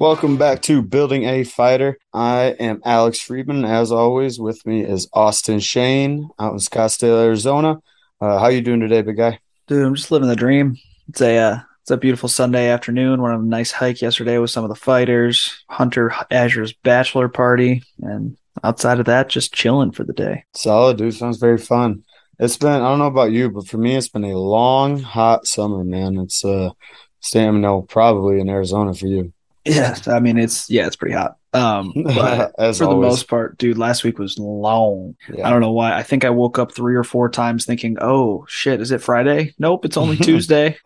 Welcome back to Building a Fighter. I am Alex Friedman. As always, with me is Austin Shane out in Scottsdale, Arizona. Uh, how you doing today, big guy? Dude, I'm just living the dream. It's a uh, it's a beautiful Sunday afternoon. Went on a nice hike yesterday with some of the fighters. Hunter Azure's bachelor party, and outside of that, just chilling for the day. Solid, dude. Sounds very fun. It's been I don't know about you, but for me, it's been a long, hot summer, man. It's uh, stamina probably in Arizona for you. Yeah, I mean it's yeah, it's pretty hot. Um, but for the most part, dude, last week was long. Yeah. I don't know why. I think I woke up three or four times thinking, "Oh shit, is it Friday?" Nope, it's only Tuesday.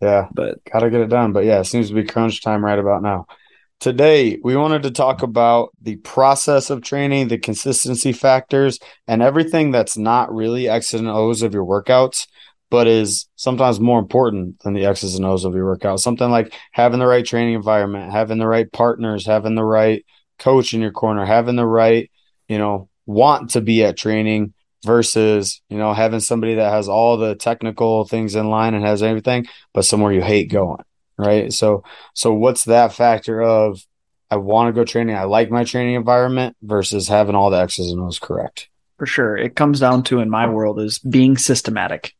yeah, but gotta get it done. But yeah, it seems to be crunch time right about now. Today, we wanted to talk about the process of training, the consistency factors, and everything that's not really X's and O's of your workouts but is sometimes more important than the X's and O's of your workout. Something like having the right training environment, having the right partners, having the right coach in your corner, having the right, you know, want to be at training versus, you know, having somebody that has all the technical things in line and has everything, but somewhere you hate going. Right. So, so what's that factor of I want to go training, I like my training environment versus having all the X's and O's correct? For sure. It comes down to, in my world, is being systematic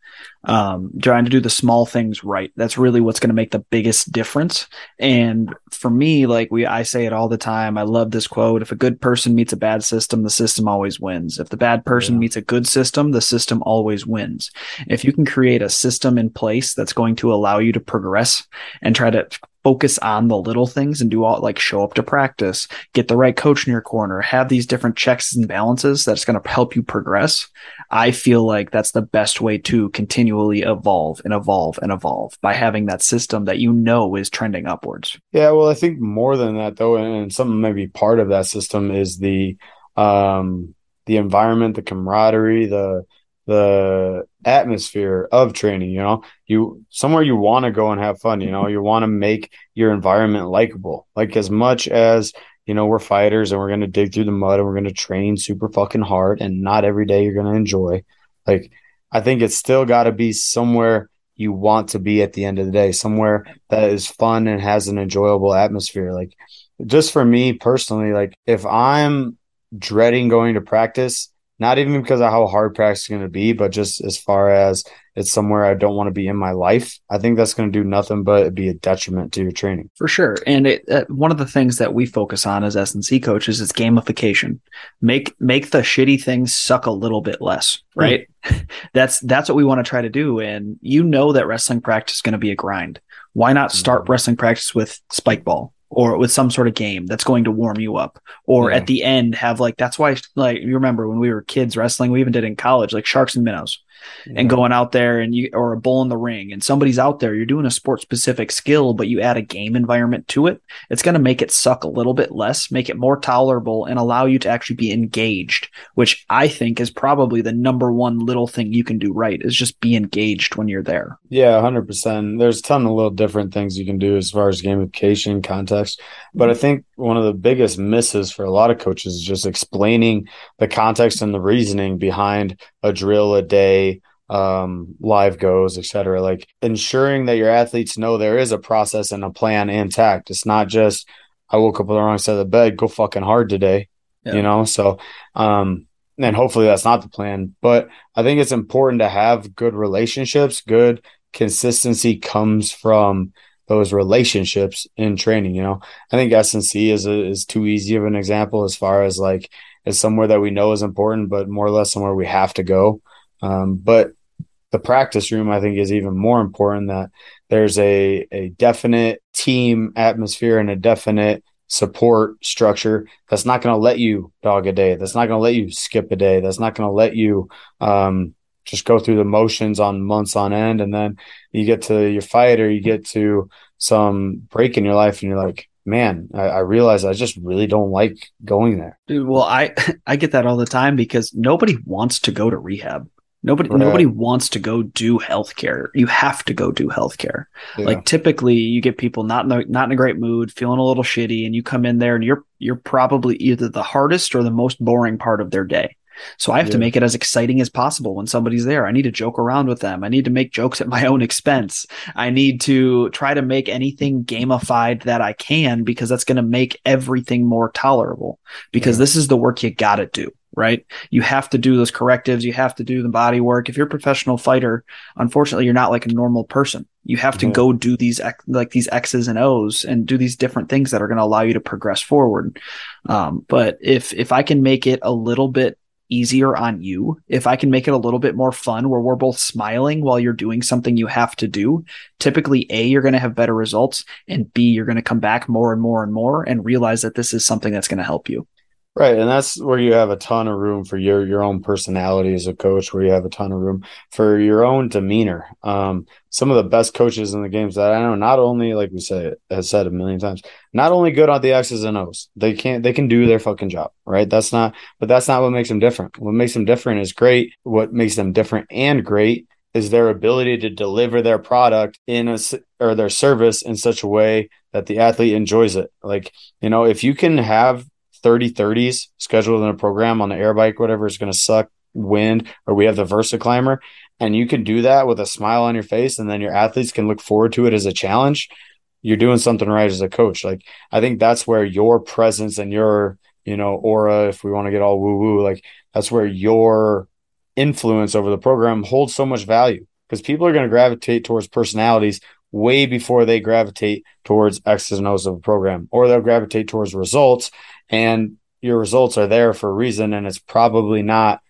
um, trying to do the small things right. That's really what's going to make the biggest difference. And for me, like we, I say it all the time. I love this quote. If a good person meets a bad system, the system always wins. If the bad person yeah. meets a good system, the system always wins. If you can create a system in place that's going to allow you to progress and try to focus on the little things and do all like show up to practice, get the right coach in your corner, have these different checks and balances that's going to help you progress. I feel like that's the best way to continually evolve and evolve and evolve by having that system that you know is trending upwards. Yeah, well, I think more than that though, and something maybe part of that system is the um the environment, the camaraderie, the the atmosphere of training you know? You somewhere you want to go and have fun you know? You want to make your environment likable. Like as much as you know we're fighters and we're going to dig through the mud and we're going to train super fucking hard and not every day you're going to enjoy like i think it's still got to be somewhere you want to be at the end of the day somewhere that is fun and has an enjoyable atmosphere. Like just for me personally like if i'm dreading going to practice not even because of how hard practice is going to be, but just as far as it's somewhere I don't want to be in my life. I think that's going to do nothing but be a detriment to your training. For sure. And it, uh, one of the things that we focus on as S&C coaches is gamification. Make make the shitty things suck a little bit less, hmm. right? Mm. that's that's what we want to try to do and you know that wrestling practice is going to be a grind. Why not start mm-hmm. wrestling practice with spike ball? Or with some sort of game that's going to warm you up or yeah. at the end have like that's why like you remember when we were kids wrestling we even did in college like sharks and minnows yeah. and going out there and you or a bull in the ring and somebody's out there you're doing a sport specific skill but you add a game environment to it it's going to make it suck a little bit less make it more tolerable and allow you to actually be engaged which i think is probably the number one little thing you can do right is just be engaged when you're there. Yeah 100% there's a ton of little different things you can do as far as gamification context but i mm-hmm. think one of the biggest misses for a lot of coaches is just explaining the context and the reasoning behind a drill a day um, live goes, etc. Like ensuring that your athletes know there is a process and a plan intact. It's not just I woke up on the wrong side of the bed, go fucking hard today. Yeah. You know, so um and hopefully that's not the plan. But I think it's important to have good relationships. Good consistency comes from those relationships in training. You know, I think S&C is a, is too easy of an example as far as like it's somewhere that we know is important, but more or less somewhere we have to go. Um, but the practice room, I think, is even more important that there's a, a definite team atmosphere and a definite support structure that's not going to let you dog a day. That's not going to let you skip a day. That's not going to let you um, just go through the motions on months on end. And then you get to your fight or you get to some break in your life and you're like, man, I, I realize I just really don't like going there. Well, I, I get that all the time because nobody wants to go to rehab. Nobody right. nobody wants to go do healthcare. You have to go do healthcare. Yeah. Like typically you get people not in the, not in a great mood, feeling a little shitty and you come in there and you're you're probably either the hardest or the most boring part of their day. So I have yeah. to make it as exciting as possible when somebody's there. I need to joke around with them. I need to make jokes at my own expense. I need to try to make anything gamified that I can because that's going to make everything more tolerable because yeah. this is the work you got to do right? You have to do those correctives. You have to do the body work. If you're a professional fighter, unfortunately, you're not like a normal person. You have to mm-hmm. go do these like these X's and O's and do these different things that are going to allow you to progress forward. Um, but if if I can make it a little bit easier on you, if I can make it a little bit more fun where we're both smiling while you're doing something you have to do, typically A, you're going to have better results and B, you're going to come back more and more and more and realize that this is something that's going to help you. Right, and that's where you have a ton of room for your your own personality as a coach, where you have a ton of room for your own demeanor. Um, some of the best coaches in the games that I know, not only like we say has said a million times, not only good on the X's and O's, they can't they can do their fucking job, right? That's not, but that's not what makes them different. What makes them different is great. What makes them different and great is their ability to deliver their product in a or their service in such a way that the athlete enjoys it. Like you know, if you can have 30 30s scheduled in a program on the air bike, whatever is going to suck wind, or we have the Versa climber. And you can do that with a smile on your face, and then your athletes can look forward to it as a challenge. You're doing something right as a coach. Like, I think that's where your presence and your, you know, aura, if we want to get all woo woo, like, that's where your influence over the program holds so much value because people are going to gravitate towards personalities way before they gravitate towards X's and O's of a program, or they'll gravitate towards results and your results are there for a reason. And it's probably not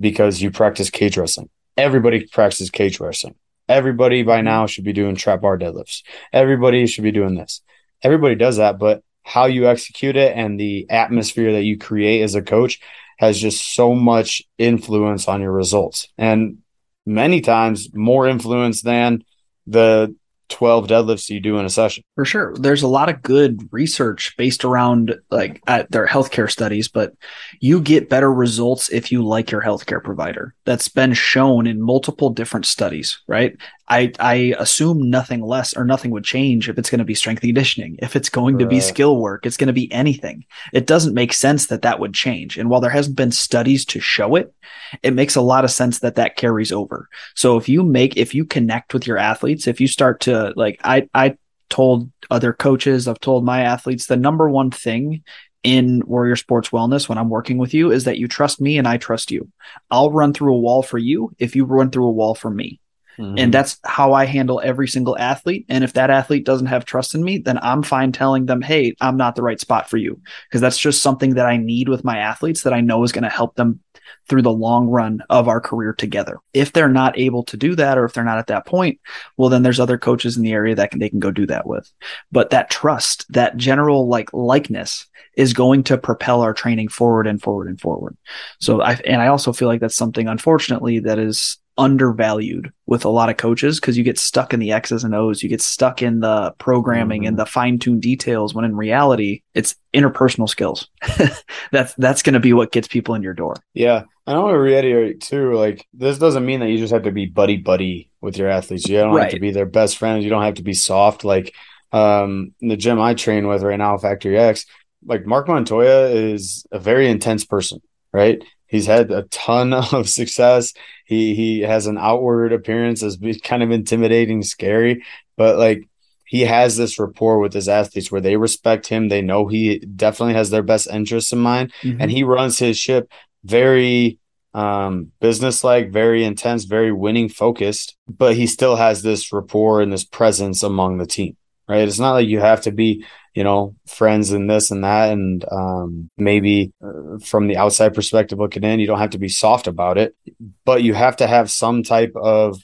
because you practice cage wrestling. Everybody practices cage wrestling. Everybody by mm-hmm. now should be doing trap bar deadlifts. Everybody should be doing this. Everybody does that, but how you execute it and the atmosphere that you create as a coach has just so much influence on your results. And many times more influence than the 12 deadlifts you do in a session. For sure. There's a lot of good research based around like at their healthcare studies, but you get better results if you like your healthcare provider. That's been shown in multiple different studies, right? I, I assume nothing less or nothing would change if it's going to be strength conditioning. If it's going right. to be skill work, it's going to be anything. It doesn't make sense that that would change. And while there hasn't been studies to show it, it makes a lot of sense that that carries over. So if you make, if you connect with your athletes, if you start to like, I, I told other coaches, I've told my athletes the number one thing in Warrior Sports Wellness when I'm working with you is that you trust me and I trust you. I'll run through a wall for you if you run through a wall for me. Mm-hmm. And that's how I handle every single athlete. And if that athlete doesn't have trust in me, then I'm fine telling them, hey, I'm not the right spot for you. Because that's just something that I need with my athletes that I know is going to help them through the long run of our career together. If they're not able to do that, or if they're not at that point, well, then there's other coaches in the area that can, they can go do that with. But that trust, that general like likeness is going to propel our training forward and forward and forward. So I, and I also feel like that's something, unfortunately, that is undervalued with a lot of coaches because you get stuck in the X's and O's, you get stuck in the programming mm-hmm. and the fine tuned details when in reality it's interpersonal skills. that's that's going to be what gets people in your door. Yeah. And I want to reiterate too, like this doesn't mean that you just have to be buddy buddy with your athletes. You don't right. have to be their best friends. You don't have to be soft. Like um, the gym I train with right now, Factory X, like Mark Montoya is a very intense person, right? He's had a ton of success. He he has an outward appearance as kind of intimidating, scary, but like he has this rapport with his athletes where they respect him. They know he definitely has their best interests in mind, mm-hmm. and he runs his ship very um business-like, very intense, very winning focused, but he still has this rapport and this presence among the team. Right? It's not like you have to be you know, friends and this and that. And um, maybe uh, from the outside perspective looking in, you don't have to be soft about it, but you have to have some type of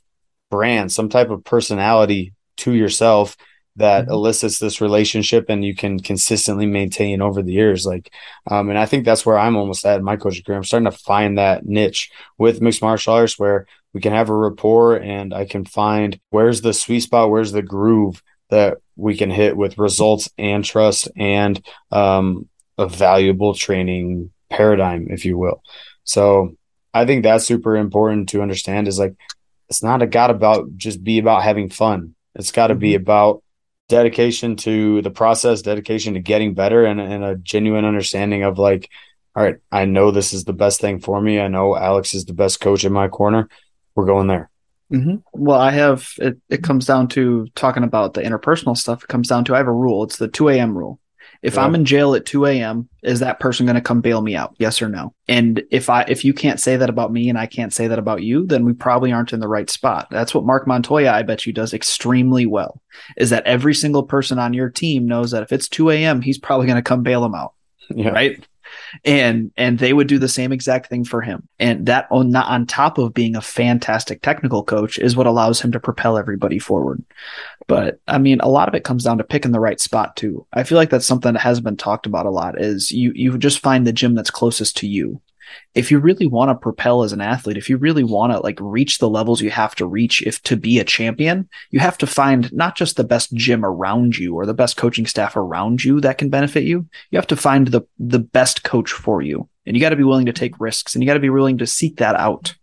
brand, some type of personality to yourself that mm-hmm. elicits this relationship and you can consistently maintain over the years. Like, um, and I think that's where I'm almost at in my coaching career. I'm starting to find that niche with mixed martial arts where we can have a rapport and I can find where's the sweet spot, where's the groove that we can hit with results and trust and um, a valuable training paradigm, if you will. So I think that's super important to understand is like, it's not a got about just be about having fun. It's got to be mm-hmm. about dedication to the process, dedication to getting better, and, and a genuine understanding of like, all right, I know this is the best thing for me. I know Alex is the best coach in my corner. We're going there. Mm-hmm. Well, I have it. It comes down to talking about the interpersonal stuff. It comes down to I have a rule. It's the two a.m. rule. If yeah. I'm in jail at 2 a.m., is that person going to come bail me out? Yes or no? And if I if you can't say that about me and I can't say that about you, then we probably aren't in the right spot. That's what Mark Montoya, I bet you, does extremely well. Is that every single person on your team knows that if it's 2 a.m., he's probably going to come bail him out. Yeah. Right and and they would do the same exact thing for him. And that on on top of being a fantastic technical coach is what allows him to propel everybody forward. But i mean a lot of it comes down to picking the right spot too. I feel like that's something that hasn't been talked about a lot is you you just find the gym that's closest to you if you really want to propel as an athlete, if you really want to like reach the levels you have to reach if to be a champion, you have to find not just the best gym around you or the best coaching staff around you that can benefit you. You have to find the the best coach for you and you got to be willing to take risks and you got to be willing to seek that out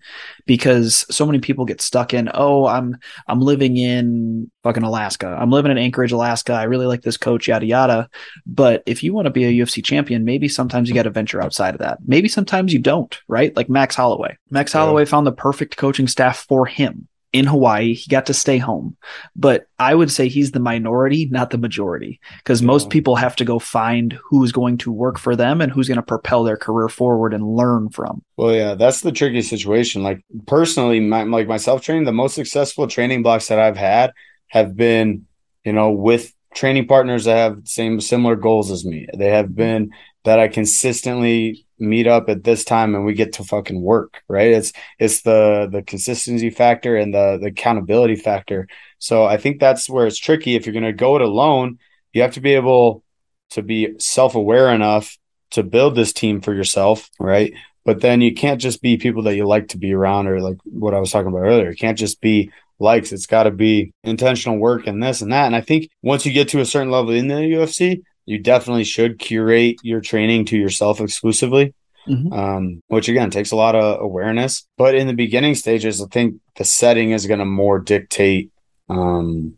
because so many people get stuck in oh i'm i'm living in fucking alaska. I'm living in anchorage alaska. I really like this coach yada yada. But if you want to be a ufc champion maybe sometimes you got to venture outside of that. Maybe sometimes you don't right? Like max holloway. Max yeah. holloway found the perfect coaching staff for him in Hawaii. He got to stay home. But I would say he's the minority, not the majority, because yeah. most people have to go find who's going to work for them and who's going to propel their career forward and learn from. Well, yeah, that's the tricky situation. Like personally, my, like myself training, the most successful training blocks that I've had have been, you know, with training partners that have same similar goals as me. They have been that I consistently meet up at this time and we get to fucking work, right? It's it's the the consistency factor and the the accountability factor. So I think that's where it's tricky. If you're gonna go it alone, you have to be able to be self-aware enough to build this team for yourself, right? But then you can't just be people that you like to be around or like what I was talking about earlier. It can't just be likes. It's got to be intentional work and this and that. And I think once you get to a certain level in the UFC, you definitely should curate your training to yourself exclusively. Mm-hmm. Um, which again takes a lot of awareness. But in the beginning stages, I think the setting is going to more dictate um,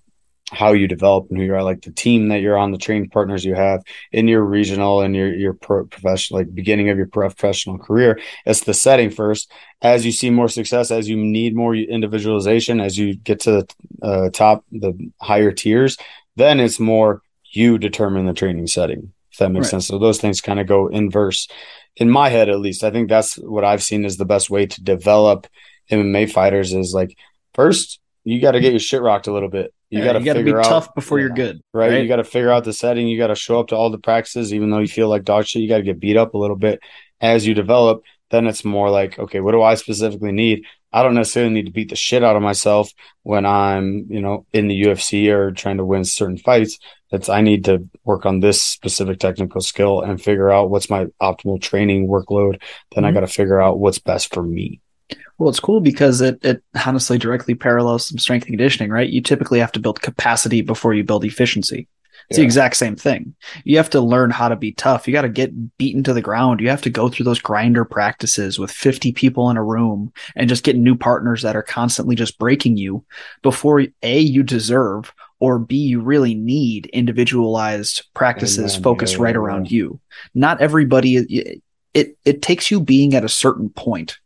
how you develop and who you are, like the team that you're on, the training partners you have in your regional and your your pro- professional, like beginning of your professional career. It's the setting first. As you see more success, as you need more individualization, as you get to the uh, top, the higher tiers, then it's more you determine the training setting, if that makes right. sense. So those things kind of go inverse in my head, at least. I think that's what I've seen is the best way to develop MMA fighters is like first you got to get your shit rocked a little bit. You yeah, got to be out, tough before you're good, right? right? You got to figure out the setting. You got to show up to all the practices, even though you feel like dog shit. You got to get beat up a little bit as you develop. Then it's more like, okay, what do I specifically need? I don't necessarily need to beat the shit out of myself when I'm, you know, in the UFC or trying to win certain fights. That's I need to work on this specific technical skill and figure out what's my optimal training workload. Then mm-hmm. I got to figure out what's best for me. Well, it's cool because it, it honestly directly parallels some strength and conditioning, right? You typically have to build capacity before you build efficiency. It's yeah. the exact same thing. You have to learn how to be tough. You got to get beaten to the ground. You have to go through those grinder practices with 50 people in a room and just get new partners that are constantly just breaking you before A, you deserve, or B, you really need individualized practices Amen. focused yeah, right yeah, around you. Not everybody, it, it, it takes you being at a certain point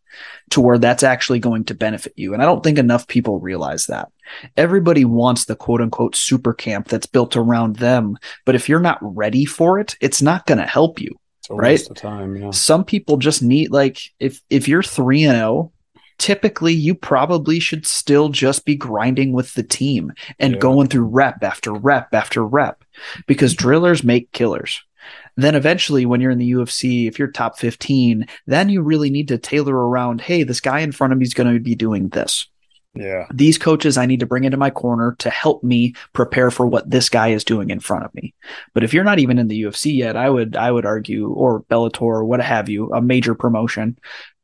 to where that's actually going to benefit you. And I don't think enough people realize that. Everybody wants the quote unquote super camp that's built around them. But if you're not ready for it, it's not going to help you. right. Time, yeah. Some people just need like if if you're three and zero, oh, typically you probably should still just be grinding with the team and yeah. going through rep after rep after rep because drillers make killers. Then eventually, when you're in the UFC, if you're top 15, then you really need to tailor around, hey, this guy in front of me is going to be doing this. Yeah. These coaches I need to bring into my corner to help me prepare for what this guy is doing in front of me. But if you're not even in the UFC yet, I would I would argue or Bellator or what have you, a major promotion,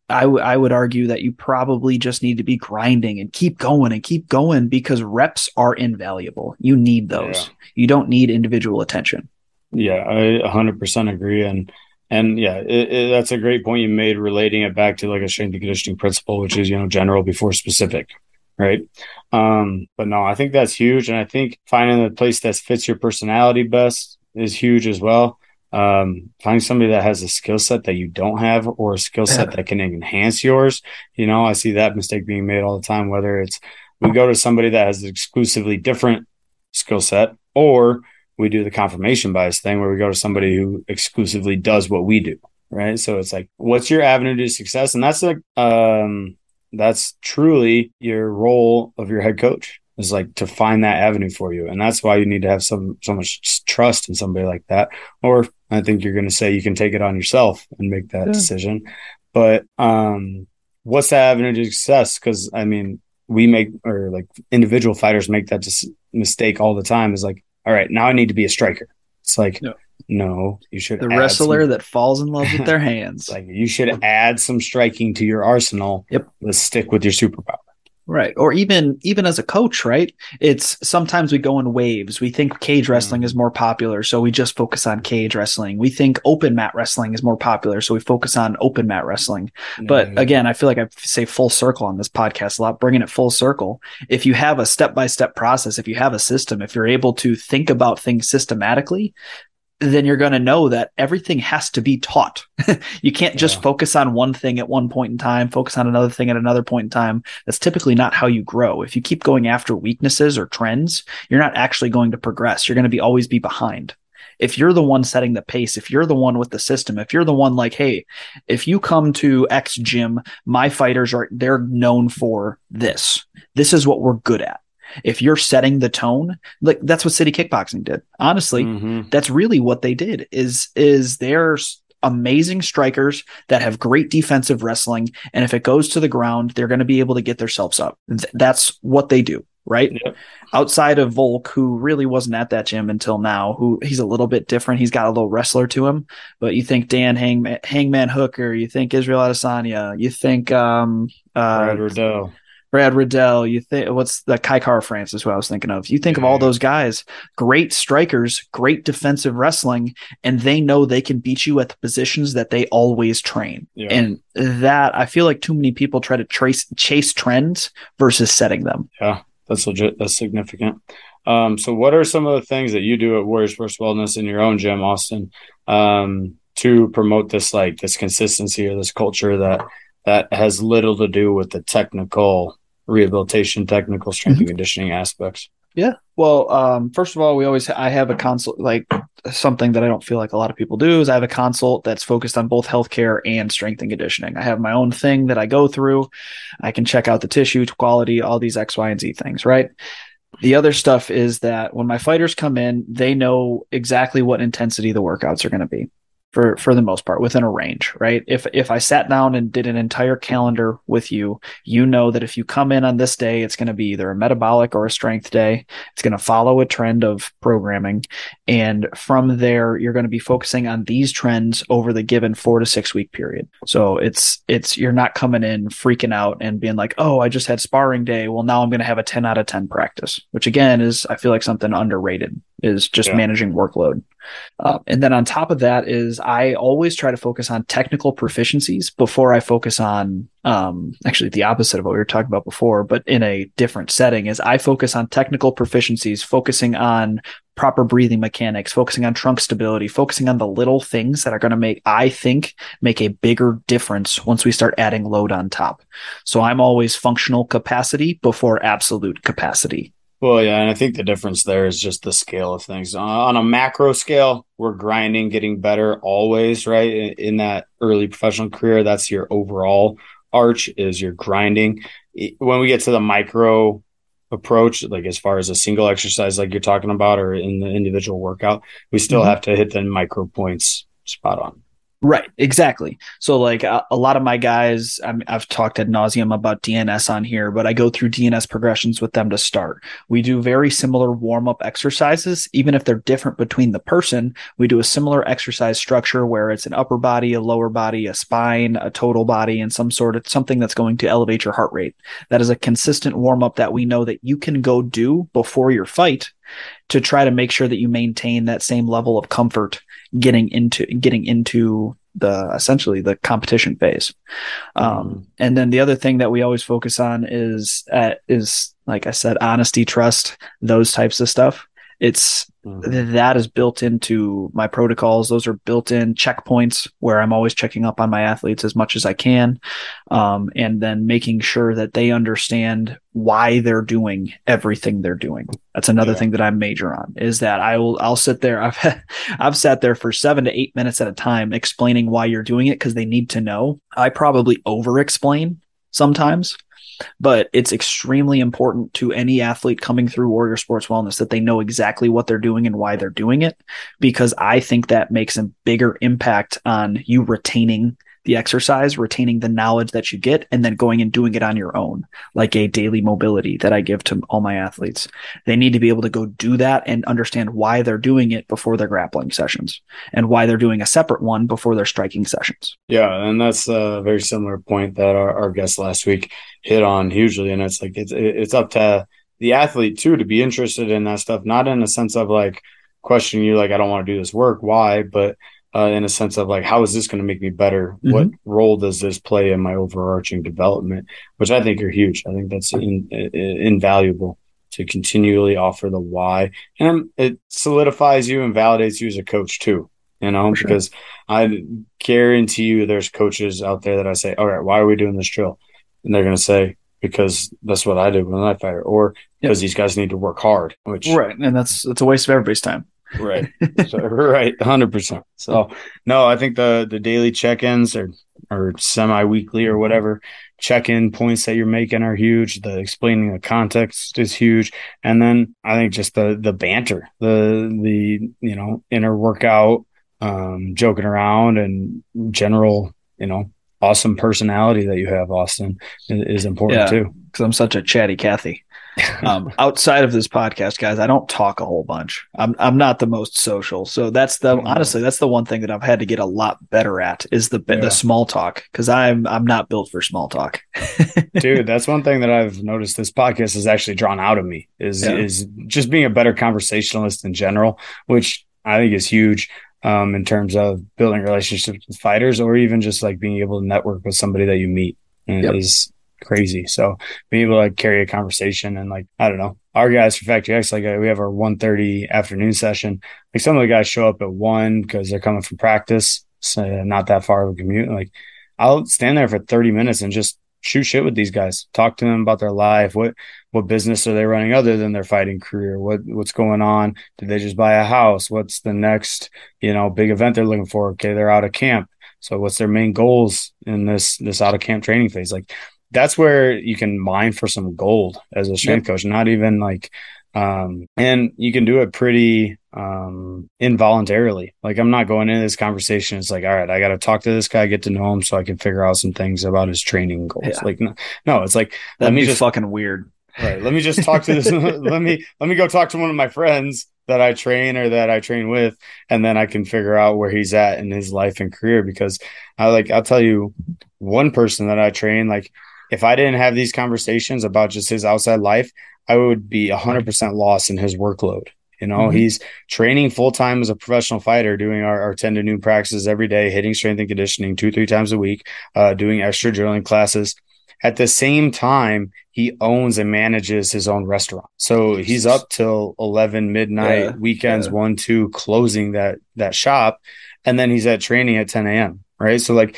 I, w- I would argue that you probably just need to be grinding and keep going and keep going because reps are invaluable. You need those. Yeah. You don't need individual attention. Yeah, I 100% agree. And, and yeah, it, it, that's a great point you made relating it back to like a strength and conditioning principle, which is, you know, general before specific. Right. Um, but no, I think that's huge. And I think finding the place that fits your personality best is huge as well. Um, find somebody that has a skill set that you don't have or a skill set that can enhance yours. You know, I see that mistake being made all the time, whether it's we go to somebody that has an exclusively different skill set or we do the confirmation bias thing where we go to somebody who exclusively does what we do. Right. So it's like, what's your avenue to success? And that's like, um, that's truly your role of your head coach is like to find that avenue for you. And that's why you need to have some, so much trust in somebody like that. Or I think you're going to say you can take it on yourself and make that yeah. decision. But, um, what's that avenue to success? Cause I mean, we make, or like individual fighters make that mistake all the time is like, all right, now I need to be a striker. It's like, no, no you should. The wrestler some, that falls in love with their hands. like you should add some striking to your arsenal. Yep. Let's stick with your superpower. Right. Or even even as a coach, right? It's sometimes we go in waves. We think cage wrestling mm. is more popular, so we just focus on cage wrestling. We think open mat wrestling is more popular, so we focus on open mat wrestling. Mm. But again, I feel like I say full circle on this podcast a lot, bringing it full circle. If you have a step-by-step process, if you have a system, if you're able to think about things systematically, then you're going to know that everything has to be taught. you can't just yeah. focus on one thing at one point in time, focus on another thing at another point in time. That's typically not how you grow. If you keep going after weaknesses or trends, you're not actually going to progress. You're going to be always be behind. If you're the one setting the pace, if you're the one with the system, if you're the one like, hey, if you come to X gym, my fighters are they're known for this. This is what we're good at if you're setting the tone, like that's what City Kickboxing did. Honestly, mm-hmm. that's really what they did. Is is there's amazing strikers that have great defensive wrestling, and if it goes to the ground, they're going to be able to get themselves up. Th- that's what they do, right? Yep. Outside of Volk, who really wasn't at that gym until now, who he's a little bit different. He's got a little wrestler to him, but you think Dan Hangman, Hangman Hooker, you think Israel Adesanya, you think um, uh, Brad Riddell. Brad Riddell, you think what's the Kai Kara-France who I was thinking of. You think yeah. of all those guys, great strikers, great defensive wrestling, and they know they can beat you at the positions that they always train. Yeah. And that I feel like too many people try to trace chase trends versus setting them. Yeah, that's legit. That's significant. Um, so what are some of the things that you do at Warrior Sports Wellness in your own gym, Austin, um, to promote this like this consistency or this culture that that has little to do with the technical rehabilitation, technical strength mm-hmm. and conditioning aspects. Yeah. Well, um, first of all, we always I have a consult like something that I don't feel like a lot of people do is I have a consult that's focused on both healthcare and strength and conditioning. I have my own thing that I go through. I can check out the tissue quality, all these X, Y, and Z things, right? The other stuff is that when my fighters come in, they know exactly what intensity the workouts are going to be for for the most part within a range right? If if i sat down and did an entire calendar with you you know that if you come in on this day it's going to be either a metabolic or a strength day. It's going to follow a trend of programming. And from there you're going to be focusing on these trends over the given 4 to 6 week period. So it's it's you're not coming in freaking out and being like oh i just had sparring day. Well now i'm going to have a 10 out of 10 practice which again is i feel like something underrated is just yeah. managing workload uh, and then on top of that is I always try to focus on technical proficiencies before I focus on um, actually the opposite of what we were talking about before, but in a different setting is I focus on technical proficiencies, focusing on proper breathing mechanics, focusing on trunk stability, focusing on the little things that are going to make, I think, make a bigger difference once we start adding load on top. So I'm always functional capacity before absolute capacity. Well, yeah, and I think the difference there is just the scale of things. On a macro scale, we're grinding, getting better always, right? In, that early professional career, that's your overall arch is your grinding. When we get to the micro approach, like as far as a single exercise, like you're talking about, or in the individual workout, we still mm-hmm. have to hit the micro points spot on. Right, exactly. So, like a, a lot of my guys, i have talked ad nauseum about DNS on here, but I go through DNS progressions with them to start. We do very similar warm up exercises, even if they're different between the person. We do a similar exercise structure where it's an upper body, a lower body, a spine, a total body, and some sort of something that's going to elevate your heart rate. That is a consistent warm up that we know that you can go do before your fight to try to make sure that you maintain that same level of comfort getting into getting into the essentially the competition phase. Um, mm-hmm. and then the other thing that we always focus on is uh, is like I said, honesty, trust, those types of stuff. It's mm-hmm. that is built into my protocols. Those are built in checkpoints where I'm always checking up on my athletes as much as I can. Um, and then making sure that they understand why they're doing everything they're doing. That's another yeah. thing that I major on is that I will, I'll sit there. I've, I've sat there for seven to eight minutes at a time explaining why you're doing it because they need to know. I probably over explain sometimes but it's extremely important to any athlete coming through Warrior Sports Wellness that they know exactly what they're doing and why they're doing it, because I think that makes a bigger impact on you retaining the exercise, retaining the knowledge that you get, and then going and doing it on your own, like a daily mobility that I give to all my athletes. They need to be able to go do that and understand why they're doing it before their grappling sessions and why they're doing a separate one before their striking sessions. Yeah. And that's a very similar point that our, our guest last week hit on hugely. And it's like, it's, it's up to the athlete too to be interested in that stuff, not in a sense of like questioning you, like, I don't want to do this work. Why? But uh, in a sense of like, how is this going to make me better? Mm-hmm. What role does this play in my overarching development? Which I think are huge. I think that's in, in, invaluable to continually offer the why, and it solidifies you and validates you as a coach too. You know, sure. because I guarantee you, there's coaches out there that I say, "All right, why are we doing this drill?" And they're going to say, because that's what I did when I fighter, or because these guys need to work hard. Which right, and that's that's a waste of everybody's time. Right. so, right. Hundred percent. So no, I think the the daily check-ins or or semi-weekly or whatever check-in points that you're making are huge. The explaining the context is huge. And then I think just the the banter, the the you know, inner workout, um, joking around and general, you know, awesome personality that you have, Austin, is, is important yeah, too. Because I'm such a chatty Cathy um, outside of this podcast, guys, I don't talk a whole bunch. I'm I'm not the most social, so that's the mm-hmm. honestly that's the one thing that I've had to get a lot better at is the yeah. the small talk because I'm I'm not built for small talk. Dude, that's one thing that I've noticed. This podcast has actually drawn out of me is yeah. is just being a better conversationalist in general, which I think is huge. Um, in terms of building relationships with fighters, or even just like being able to network with somebody that you meet yep. is crazy. So being able to like, carry a conversation and like, I don't know, our guys for Factory X, like we have our 1.30 afternoon session. Like some of the guys show up at one because they're coming from practice. So not that far of a commute. Like I'll stand there for 30 minutes and just shoot shit with these guys, talk to them about their life. What, what business are they running other than their fighting career? What, what's going on? Did they just buy a house? What's the next, you know, big event they're looking for? Okay. They're out of camp. So what's their main goals in this, this out of camp training phase? Like that's where you can mine for some gold as a strength yep. coach, not even like, um, and you can do it pretty, um, involuntarily. Like I'm not going into this conversation. It's like, all right, I got to talk to this guy, get to know him so I can figure out some things about his training goals. Yeah. Like, no, no, it's like, That'd let me just fucking weird. Right. Let me just talk to this. let me, let me go talk to one of my friends that I train or that I train with, and then I can figure out where he's at in his life and career. Because I like, I'll tell you one person that I train, like if I didn't have these conversations about just his outside life, I would be 100% lost in his workload. You know, mm-hmm. he's training full time as a professional fighter, doing our, our 10 to noon practices every day, hitting strength and conditioning two, three times a week, uh, doing extra drilling classes. At the same time, he owns and manages his own restaurant. So he's up till 11 midnight, yeah, weekends, yeah. one, two, closing that, that shop. And then he's at training at 10 a.m. Right. So like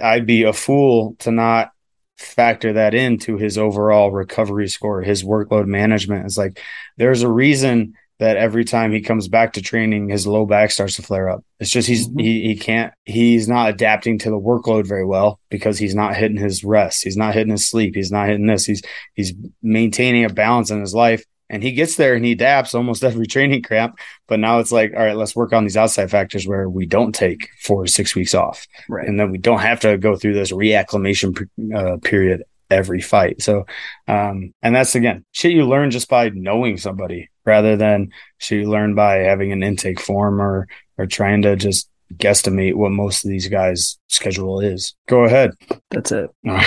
I'd be a fool to not factor that into his overall recovery score, his workload management. is like there's a reason that every time he comes back to training, his low back starts to flare up. It's just he's mm-hmm. he he can't he's not adapting to the workload very well because he's not hitting his rest, he's not hitting his sleep, he's not hitting this. He's he's maintaining a balance in his life and he gets there and he adapts almost every training camp. But now it's like, all right, let's work on these outside factors where we don't take four or six weeks off. Right. And then we don't have to go through this reacclimation uh, period every fight. So, um, and that's again, shit you learn just by knowing somebody rather than shit you learn by having an intake form or, or trying to just guesstimate what most of these guys schedule is. Go ahead. That's it. You're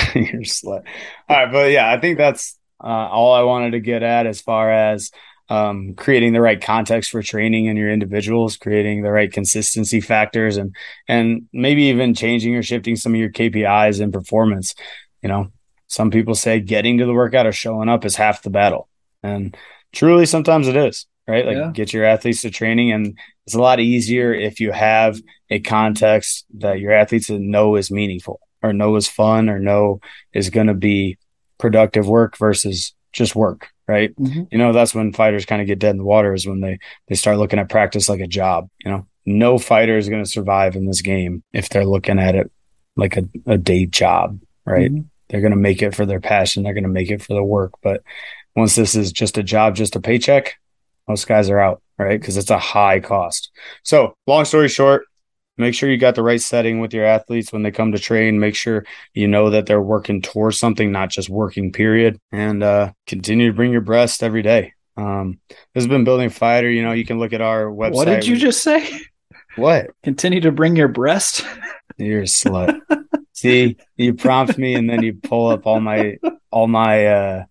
slut. All right. But yeah, I think that's, uh, all I wanted to get at as far as um, creating the right context for training in your individuals, creating the right consistency factors, and and maybe even changing or shifting some of your KPIs and performance. You know, some people say getting to the workout or showing up is half the battle, and truly, sometimes it is. right? Like Yeah. get your athletes to training, and it's a lot easier if you have a context that your athletes know is meaningful, or know is fun, or know is going to be productive work versus just work, right? Mhm. You know, that's when fighters kind of get dead in the water is when they they start looking at practice like a job. You know, no fighter is going to survive in this game if they're looking at it like a, a day job, right? Mhm. They're going to make it for their passion. They're going to make it for the work. But once this is just a job, just a paycheck, most guys are out, right? Because it's a high cost. So, long story short, make sure you got the right setting with your athletes when they come to train. Make sure you know that they're working towards something, not just working, period. And uh, continue to bring your best every day. Um, this has been Building Fighter. You know, you can look at our website. What did you just say? What? Continue to bring your breast. You're a slut. See, you prompt me and then you pull up all my all my uh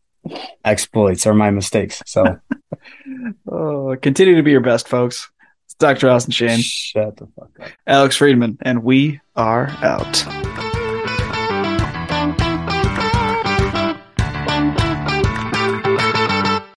exploits or my mistakes. So Oh, continue to be your best, folks. Dr. Austin Shane, shut the fuck up. Alex Friedman, and we are out.